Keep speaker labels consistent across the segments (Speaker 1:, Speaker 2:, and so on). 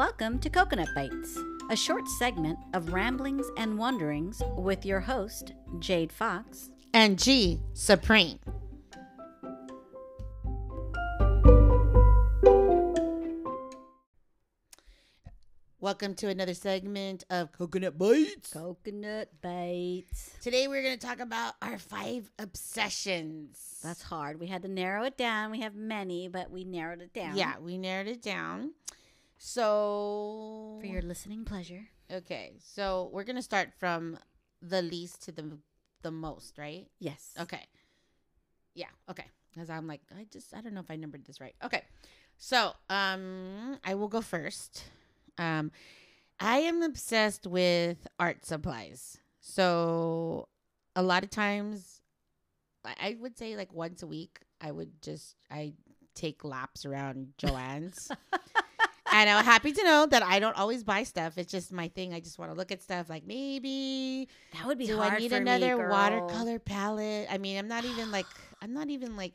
Speaker 1: Welcome to Coconut Bytes, a short segment of ramblings and wanderings with your host, Jade Fox.
Speaker 2: and G Supreme. Welcome to another segment of Coconut Bytes.
Speaker 1: Coconut Bytes.
Speaker 2: Today we're going to talk about our five obsessions.
Speaker 1: That's hard. We had to narrow it down. We have many, but we narrowed it down.
Speaker 2: yeah, we narrowed it down. So
Speaker 1: For your listening pleasure.
Speaker 2: okay, so we're going to start from the least to the the most, right?
Speaker 1: Yes.
Speaker 2: Okay. Yeah. Okay. Because I'm like, I just, I don't know if I numbered this right. Okay. So, um, I will go first. Um, I am obsessed with art supplies. So, a lot of times, I I would say like once a week, I would just, I take laps around JoAnn's. and I'm happy to know that I don't always buy stuff. It's just my thing. I just want to look at stuff like maybe
Speaker 1: That would be
Speaker 2: do I need another
Speaker 1: me,
Speaker 2: watercolor palette? I mean, I'm not even like I'm not even like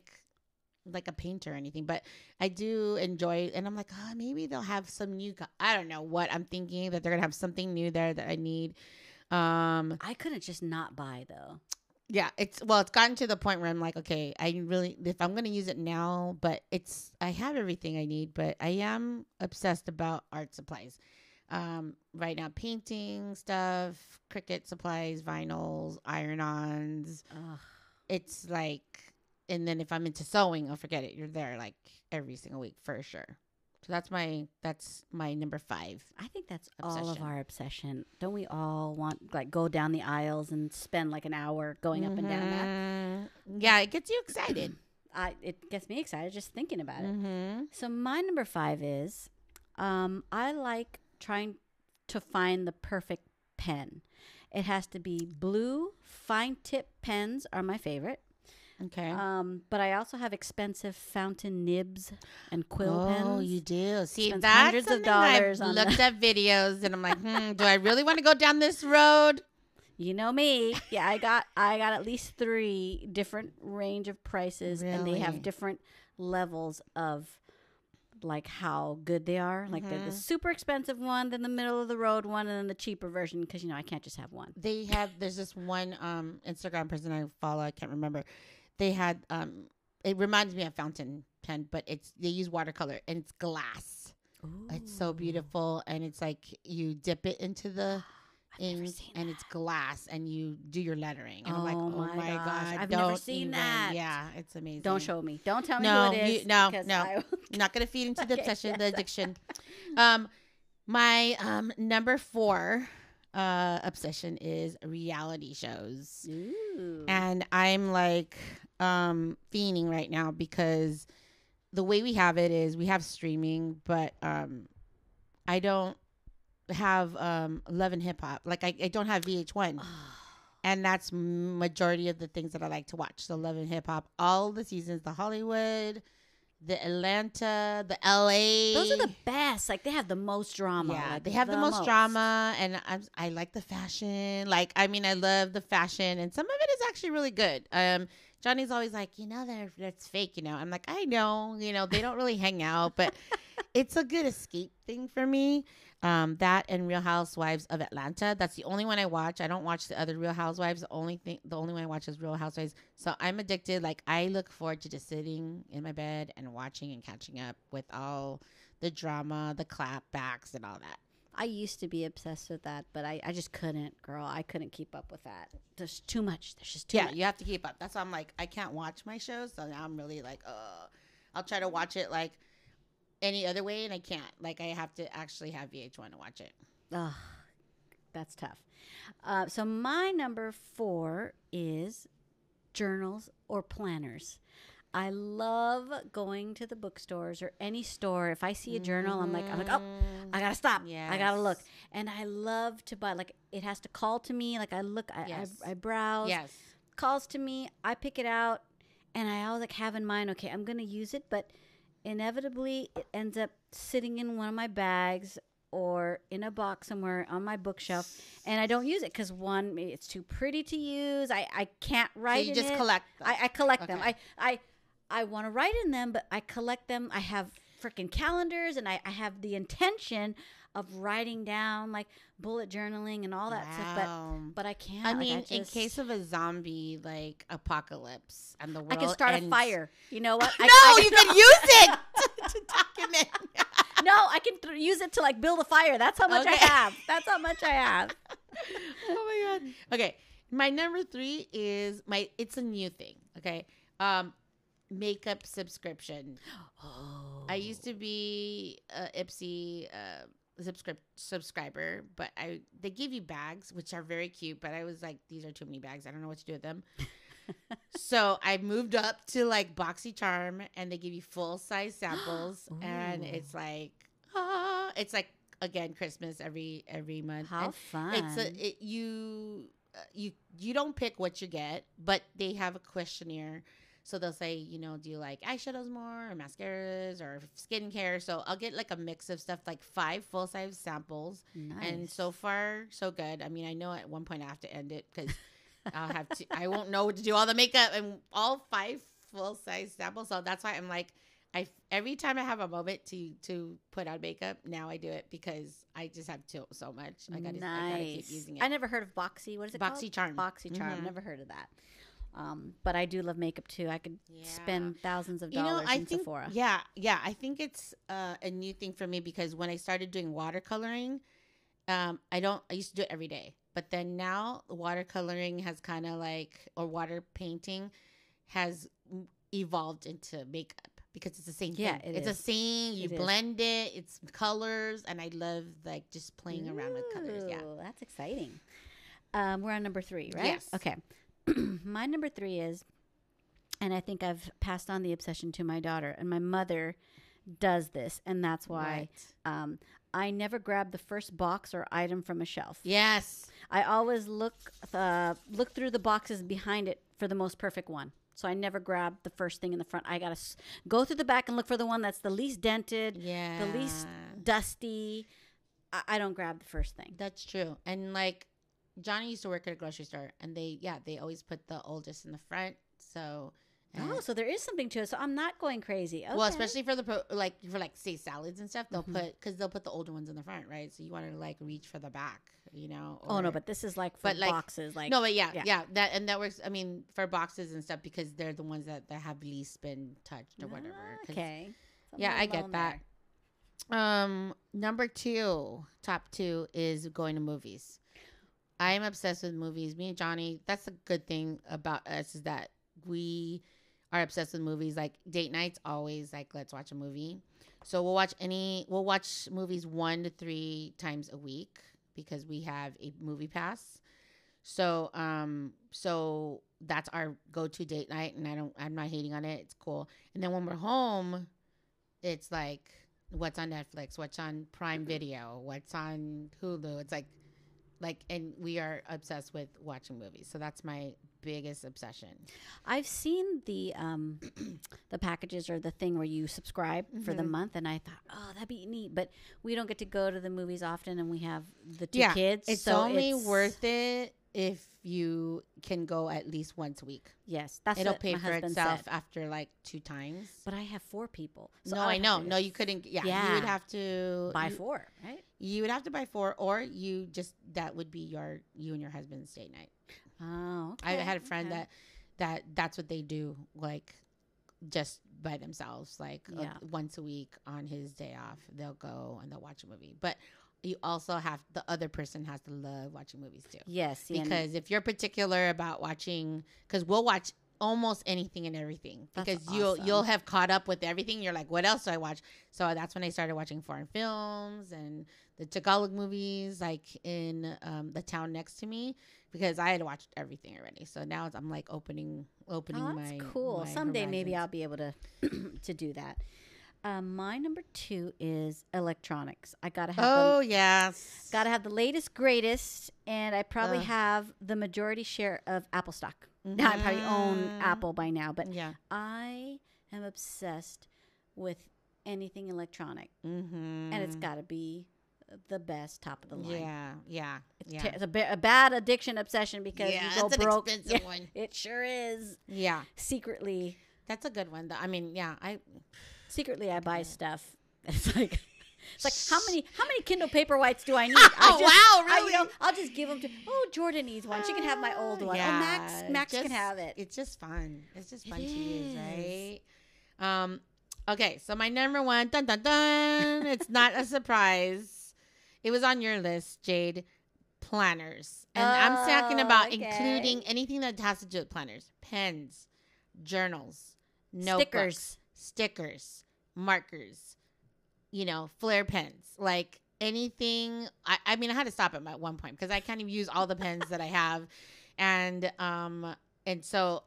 Speaker 2: like a painter or anything, but I do enjoy and I'm like, oh, maybe they'll have some new co- I don't know what I'm thinking that they're going to have something new there that I need. Um
Speaker 1: I couldn't just not buy though.
Speaker 2: Yeah, it's well, it's gotten to the point where I'm like, okay, I really if I'm going to use it now, but it's I have everything I need, but I am obsessed about art supplies. Um right now painting stuff, Cricut supplies, vinyls, iron-ons,
Speaker 1: Ugh.
Speaker 2: it's like and then if i'm into sewing i'll forget it you're there like every single week for sure so that's my that's my number five
Speaker 1: I think that's all of our obsession. Don't we all want like go down the aisles and spend like an hour going up and down that?
Speaker 2: Mhm. yeah it gets you excited
Speaker 1: I it gets me excited just thinking about it.
Speaker 2: mm-hmm.
Speaker 1: So my number five is, um, I like trying to find the perfect pen. It has to be blue. Fine tip pens are my favorite.
Speaker 2: Okay
Speaker 1: Um, but I also have expensive fountain nibs and quill
Speaker 2: oh
Speaker 1: pens.
Speaker 2: Oh, you do see
Speaker 1: Spends
Speaker 2: that's
Speaker 1: hundreds of
Speaker 2: I've
Speaker 1: dollars on
Speaker 2: looked at videos and i'm like hmm, do i really want to go down this road
Speaker 1: You know me. Yeah, I got I got at least three different range of prices, and they have different levels of like how good they are. Like they're the
Speaker 2: Mhm.
Speaker 1: super expensive one, then the middle of the road one, and then the cheaper version because you know I can't just have one.
Speaker 2: they have there's this one um instagram person i follow i can't remember they had um it reminds me of fountain pen but it's they use watercolor and it's glass it's so beautiful and it's like you dip it into the ink and
Speaker 1: that.
Speaker 2: it's glass and you do your lettering and i'm like
Speaker 1: Oh
Speaker 2: oh
Speaker 1: my
Speaker 2: my,
Speaker 1: gosh,
Speaker 2: god
Speaker 1: I've never seen
Speaker 2: even-
Speaker 1: that.
Speaker 2: yeah it's amazing
Speaker 1: Don't show me. Don't tell me
Speaker 2: No,
Speaker 1: who it
Speaker 2: you- no, no.
Speaker 1: I
Speaker 2: not gonna feed into the
Speaker 1: Okay,
Speaker 2: obsession
Speaker 1: yes.
Speaker 2: the addiction um my um number four uh obsession is reality shows
Speaker 1: Ooh.
Speaker 2: and I'm like um fiending right now because the way we have it is we have streaming, but um I don't have um love and hip hop. Like I, I don't have VH1. And that's majority of the things that I like to watch. So love and hip hop, all the seasons, the Hollywood, the Atlanta, the LA.
Speaker 1: Those are the best. Like they have the most drama.
Speaker 2: Yeah,
Speaker 1: like,
Speaker 2: they have the, most, drama, and I'm, I like the fashion. Like, I mean, I love the fashion, and some of it is actually really good. Um, Johnny's always like, you know, that that's fake. You know, I'm like, I know, you know, they don't really hang out, but it's a good escape thing for me. Um, that and Real Housewives of Atlanta. That's the only one I watch. I don't watch the other Real Housewives. The only thing, the only one I watch is Real Housewives. So I'm addicted. Like I look forward to just sitting in my bed and watching and catching up with all the drama, the clapbacks, and all that.
Speaker 1: I used to be obsessed with that, but I, I just couldn't, girl. I couldn't keep up with that. There's too much. There's just too
Speaker 2: Yeah,
Speaker 1: much.
Speaker 2: you have to keep up. That's why I'm like, I can't watch my shows. So now I'm really like, uh, I'll try to watch it like any other way, and I can't. Like, I have to actually have VH1 to watch it.
Speaker 1: Ugh, that's tough. Uh, so my number four is journals or planners. I love going to the bookstores or any store. If I see a journal, I'm like, I'm like, oh, I gotta stop. I gotta look. And I love to buy. Like, it has to call to me. Like, I look, I,
Speaker 2: Yes.
Speaker 1: I, I browse.
Speaker 2: Yes.
Speaker 1: calls to me, I pick it out, and I always like have in mind, okay, I'm gonna use it, but inevitably it ends up sitting in one of my bags or in a box somewhere on my bookshelf, and I don't use it because one, maybe it's too pretty to use. I I can't write.
Speaker 2: you
Speaker 1: in
Speaker 2: just
Speaker 1: it.
Speaker 2: collect them.
Speaker 1: I, I collect them. I I I want to write in them, but I collect them. I have freaking calendars, and I, I have the intention of writing down like bullet journaling and all that stuff, but but I can't.
Speaker 2: I
Speaker 1: Like,
Speaker 2: mean, in
Speaker 1: just-
Speaker 2: case of a zombie like apocalypse and the world
Speaker 1: I can start a fire. You know what?
Speaker 2: No,
Speaker 1: I, I
Speaker 2: you can use it to, to document.
Speaker 1: no, I can th- use it to like build a fire. That's how much I have. That's how much I have.
Speaker 2: oh my god. Okay, my number three is my. It's a new thing. Okay, um, makeup subscription.
Speaker 1: Oh,
Speaker 2: I used to be a Ipsy uh, subscrip- subscriber, but I they give you bags which are very cute, but I was like, these are too many bags. I don't know what to do with them. so I moved up to like BoxyCharm, and they give you full size samples, and it's like, ah, it's like again Christmas every every month.
Speaker 1: how
Speaker 2: And
Speaker 1: fun!
Speaker 2: it's a it, you uh, you you don't pick what you get, but they have a questionnaire. So they'll say, you know, do you like eyeshadows more or mascaras or skincare? So I'll get like a mix of stuff, like five full size samples,
Speaker 1: nice.
Speaker 2: and so far so good. I mean, I know at one point I have to end it because I'll have to. I won't know what to do all the makeup and all five full size samples. So that's why I'm like, I every time I have a moment to to put on makeup, now I do it because I just have to so much. I gotta, I gotta keep
Speaker 1: nice.
Speaker 2: using it.
Speaker 1: I never heard of Boxy. What is it called?
Speaker 2: BoxyCharm.
Speaker 1: BoxyCharm.
Speaker 2: Mhm.
Speaker 1: Never heard of that. Um, but I do love makeup too. I could
Speaker 2: Yeah.
Speaker 1: spend thousands of
Speaker 2: You know,
Speaker 1: dollars
Speaker 2: I
Speaker 1: in
Speaker 2: think
Speaker 1: Sephora.
Speaker 2: yeah, yeah. I think it's uh, a new thing for me because when I started doing watercoloring, um, I don't. I used to do it every day, but then now watercoloring has kind of like or water painting has evolved into makeup because it's the same
Speaker 1: Yeah,
Speaker 2: thing.
Speaker 1: it
Speaker 2: it's
Speaker 1: is.
Speaker 2: the same. You
Speaker 1: It is.
Speaker 2: blend it. It's colors, and I love like just playing around with colors. Yeah.
Speaker 1: That's exciting. Um, we're on number three, right?
Speaker 2: Yes.
Speaker 1: Okay. my number three is, and I think I've passed on the obsession to my daughter, and my mother does this, and that's why
Speaker 2: Right.
Speaker 1: um, I never grab the first box or item from a shelf.
Speaker 2: Yes.
Speaker 1: I always look uh, look through the boxes behind it for the most perfect one. So I never grab the first thing in the front. I gotta s- go through the back and look for the one that's the least dented,
Speaker 2: Yeah.
Speaker 1: the least dusty. I, I don't grab the first thing.
Speaker 2: That's true. And like Johnny used to work at a grocery store and they yeah, they always put the oldest in the front. So
Speaker 1: Oh, so there is something to it. So I'm not going crazy. Okay.
Speaker 2: well, especially for the pro, like for like say salads and stuff, they'll
Speaker 1: Mhm.
Speaker 2: put because they'll put the older ones in the front, right? So you want to like reach for the back, you know?
Speaker 1: oh no, but this is like for
Speaker 2: like-
Speaker 1: boxes. Like
Speaker 2: no, but yeah,
Speaker 1: yeah.
Speaker 2: yeah, that and that works. I mean, for boxes and stuff because they're the ones that, that have least been touched or whatever.
Speaker 1: Okay.
Speaker 2: Yeah, I get that.
Speaker 1: there.
Speaker 2: Um, number two, top two is going to movies. I am obsessed with movies. Me and Johnny, that's a good thing about us is that we are obsessed with movies. Like date nights, always like let's watch a movie. So we'll watch any. We'll watch movies one to three times a week because we have a movie pass. So um, so that's our go-to date night, and I don't. I'm not hating on it. It's cool. And then when we're home, it's like what's on Netflix, what's on Prime Video, what's on Hulu. It's like like and we are obsessed with watching movies. So that's my biggest obsession.
Speaker 1: I've seen the um the packages or the thing where you subscribe for the
Speaker 2: Mhm.
Speaker 1: month, and I thought, oh, that'd be neat. But we don't get to go to the movies often, and we have the two
Speaker 2: Yeah,
Speaker 1: kids.
Speaker 2: It's
Speaker 1: so
Speaker 2: only
Speaker 1: it's-
Speaker 2: worth it if you can go at least once a week.
Speaker 1: Yes, that's
Speaker 2: It'll pay
Speaker 1: my
Speaker 2: for itself
Speaker 1: said.
Speaker 2: after like two times.
Speaker 1: But I have four people. So
Speaker 2: no,
Speaker 1: would
Speaker 2: I know. No, you couldn't. Yeah, you would have to
Speaker 1: buy
Speaker 2: you,
Speaker 1: four, right?
Speaker 2: You would have to buy four, or you just that would be your you and your husband's date night.
Speaker 1: Oh,
Speaker 2: I had a friend
Speaker 1: okay.
Speaker 2: that that that's what they do, like just by themselves, like uh, once a week on his day off, they'll go and they'll watch a movie. But you also have the other person has to love watching movies too,
Speaker 1: Yes,
Speaker 2: because if you're particular about watching, because we'll watch almost anything and everything because you'll you'll have caught up with everything you're like what else do i watch so that's when i started watching foreign films and the tagalog movies like in um, the town next to me because i had watched everything already so now it's, i'm like opening opening
Speaker 1: oh, that's
Speaker 2: my
Speaker 1: cool.
Speaker 2: my
Speaker 1: Someday maybe. I'll be able to to do that. Um, my number two is electronics. I gotta have the
Speaker 2: oh yes
Speaker 1: Got to have the latest, greatest, and I probably
Speaker 2: Ugh.
Speaker 1: have the majority share of Apple stock. Now I probably own
Speaker 2: Mhm.
Speaker 1: Apple by now, but
Speaker 2: yeah
Speaker 1: I am obsessed with anything electronic,
Speaker 2: mm-hmm.
Speaker 1: and it's got to be the best, top of the line.
Speaker 2: yeah yeah
Speaker 1: It's,
Speaker 2: yeah
Speaker 1: it's a, bad addiction obsession because
Speaker 2: yeah
Speaker 1: you go broke.
Speaker 2: expensive
Speaker 1: Yeah,
Speaker 2: one
Speaker 1: It sure is.
Speaker 2: yeah
Speaker 1: Secretly,
Speaker 2: That's a good one. though. I mean, yeah, I
Speaker 1: secretly I buy stuff. It's like it's like how many how many Kindle Paperwhites do I need? I
Speaker 2: Oh, wow,
Speaker 1: I, you
Speaker 2: really?
Speaker 1: know, I'll just give them to. Oh, Jordan needs one. She can have my old one. oh, Max
Speaker 2: Yeah,
Speaker 1: Max can have it.
Speaker 2: It's just fun. It's just
Speaker 1: It
Speaker 2: fun to use, right? Um, okay, so my number one, dun dun dun. it's not a surprise. It was on your list, Jade. Planners, and I'm talking
Speaker 1: Oh,
Speaker 2: about
Speaker 1: okay.
Speaker 2: including anything that has to do with planners, pens, journals, notebooks,
Speaker 1: Stickers.
Speaker 2: Stickers, markers, you know, flare pens, like anything. I, I mean, I had to stop at one point because I can't even use all the pens that I have, and um, and so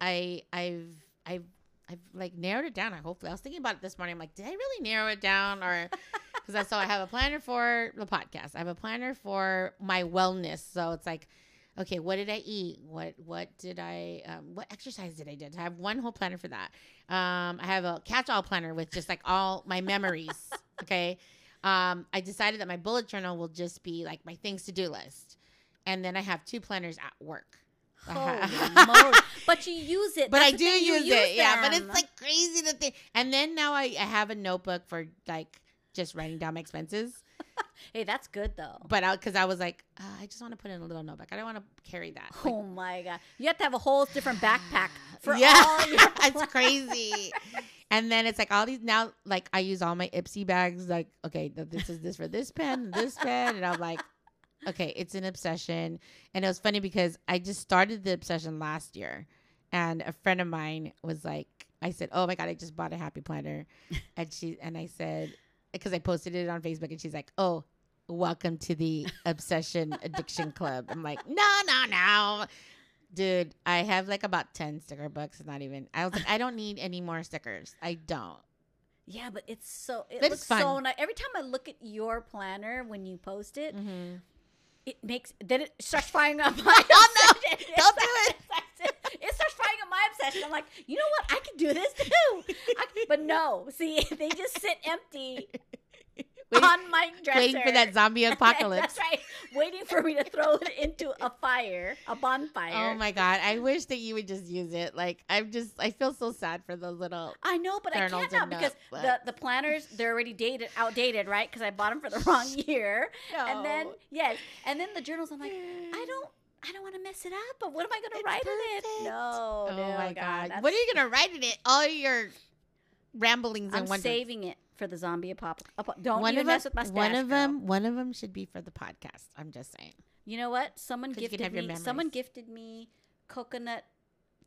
Speaker 2: I I've I've I've like narrowed it down. I hopefully I was thinking about it this morning. I'm like, did I really narrow it down or? Because I so I have a planner for the podcast. I have a planner for my wellness. So it's like, okay, what did I eat? What what did I um, what exercise did I do? I have one whole planner for that. Um, I have a catch-all planner with just like all my memories. okay. Um, I decided that my bullet journal will just be like my things to do list, and then I have two planners at work.
Speaker 1: Holy. But you use it.
Speaker 2: But
Speaker 1: That's
Speaker 2: I do
Speaker 1: you
Speaker 2: use it, yeah. But it's like crazy to think. And then now I, I have a notebook for like just writing down my expenses.
Speaker 1: hey, that's good though.
Speaker 2: But I because I was like, uh, I just want to put in a little notebook. I don't want to carry that. Like,
Speaker 1: Oh my god! You have to have a whole different backpack for
Speaker 2: yeah,
Speaker 1: all your.
Speaker 2: it's crazy. And then it's like all these now, like I use all my Ipsy bags. Like, okay, this is this for this pen, this pen, and I'm like, okay, it's an obsession. And it was funny because I just started the obsession last year, and a friend of mine was like, I said, oh my god, I just bought a happy planner, and she and I said, because I posted it on Facebook, and she's like, oh. Welcome to the obsession addiction club. I'm like, no, no, no. Dude, I have like about 10 sticker books. It's not even. I was like, I don't need any more stickers. I don't.
Speaker 1: Yeah, but it's so it
Speaker 2: But
Speaker 1: looks so nice. Every time I look at your planner when you post it,
Speaker 2: Mm-hmm.
Speaker 1: it makes then it starts firing up my
Speaker 2: Oh, no. Don't do
Speaker 1: It firing up my obsession. I'm like, you know what? I can do this too. I, but no, see, they just sit empty
Speaker 2: Waiting,
Speaker 1: on my dresser,
Speaker 2: waiting for that zombie apocalypse.
Speaker 1: That's right. Waiting for me to throw it into a fire, a bonfire.
Speaker 2: Oh my God. I wish that you would just use it. Like, I'm just, I feel so sad for the little.
Speaker 1: I know, but I can't now because the, the planners they're already dated, outdated, right? Because I bought them for the wrong year, no. and then yes, and then the journals. I'm like, I don't, I don't want to mess it up. But what am I going to
Speaker 2: It's
Speaker 1: write in it? No,
Speaker 2: Oh
Speaker 1: no,
Speaker 2: my God.
Speaker 1: that's-
Speaker 2: What are you going to write in it? All your ramblings and.
Speaker 1: I'm
Speaker 2: and wonders.
Speaker 1: saving it for the zombie apocalypse. Don't
Speaker 2: one
Speaker 1: even
Speaker 2: of
Speaker 1: mess
Speaker 2: them,
Speaker 1: with my stash.
Speaker 2: one of
Speaker 1: girl.
Speaker 2: them, one of them should be for the podcast. I'm just saying.
Speaker 1: You know what? Someone
Speaker 2: 'Cause you can
Speaker 1: gifted
Speaker 2: have your
Speaker 1: me. Someone gifted me coconut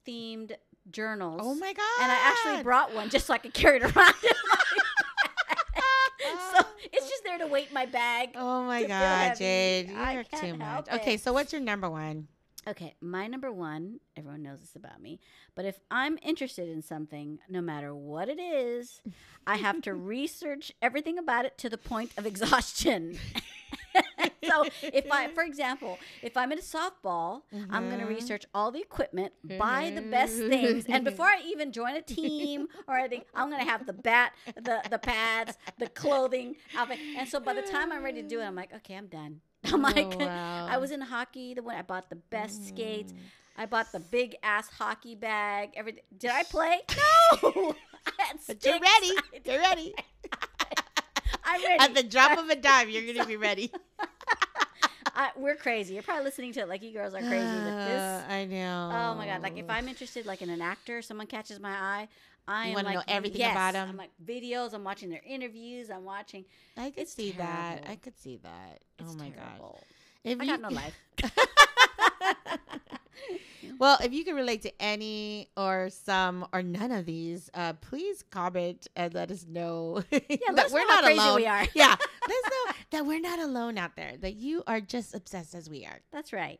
Speaker 1: themed journals.
Speaker 2: Oh my God.
Speaker 1: And I actually brought one just so I could carry it around. in my bag. so it's just there to weight my bag.
Speaker 2: Oh my God,
Speaker 1: heavy.
Speaker 2: Jade.
Speaker 1: I
Speaker 2: You're too much.
Speaker 1: help
Speaker 2: Okay, so what's your number one?
Speaker 1: Okay, my number one, everyone knows this about me, but if I'm interested in something, no matter what it is, I have to research everything about it to the point of exhaustion. so if I, for example, if I'm in a softball, I'm going to research all the equipment, buy the best things, and before I even join a team or anything, I'm going to have the bat, the the pads, the clothing, outfit. And so by the time I'm ready to do it, I'm like, okay, I'm done. I'm like,
Speaker 2: Oh, wow.
Speaker 1: I was in hockey. The one I bought the best skates.
Speaker 2: Mm.
Speaker 1: I bought the big ass hockey bag. Everything. Did I play? No.
Speaker 2: But you're ready. You're ready.
Speaker 1: I'm ready.
Speaker 2: At the drop of a dime, you're going to be ready.
Speaker 1: I, we're crazy. You're probably listening to it like you girls are crazy with this.
Speaker 2: Uh, I know.
Speaker 1: Oh my god! Like if I'm interested, like in an actor, someone catches my eye, I am
Speaker 2: wanna
Speaker 1: like
Speaker 2: know everything
Speaker 1: yes.
Speaker 2: about 'em?
Speaker 1: I'm like videos. I'm watching their interviews. I'm watching.
Speaker 2: I could
Speaker 1: It's
Speaker 2: see that. I could see that.
Speaker 1: It's
Speaker 2: oh my god. If
Speaker 1: I
Speaker 2: you
Speaker 1: got no life.
Speaker 2: well, if you can relate to any or some or none of these, uh, please comment and let us know
Speaker 1: Yeah,
Speaker 2: that
Speaker 1: us
Speaker 2: we're
Speaker 1: know how
Speaker 2: not
Speaker 1: crazy
Speaker 2: alone.
Speaker 1: we are.
Speaker 2: yeah, let us know that we're not alone out there. That you are just obsessed as we are.
Speaker 1: That's right.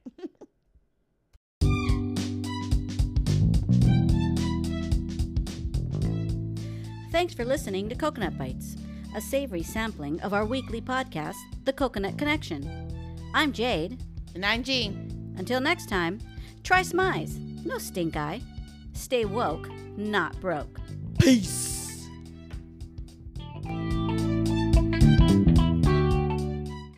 Speaker 1: Thanks for listening to Coconut Bytes, a savory sampling of our weekly podcast, The Coconut Connection. I'm Jade.
Speaker 2: And I'm Jean.
Speaker 1: Until next time, try smize, no stink eye. Stay woke, not broke.
Speaker 2: Peace.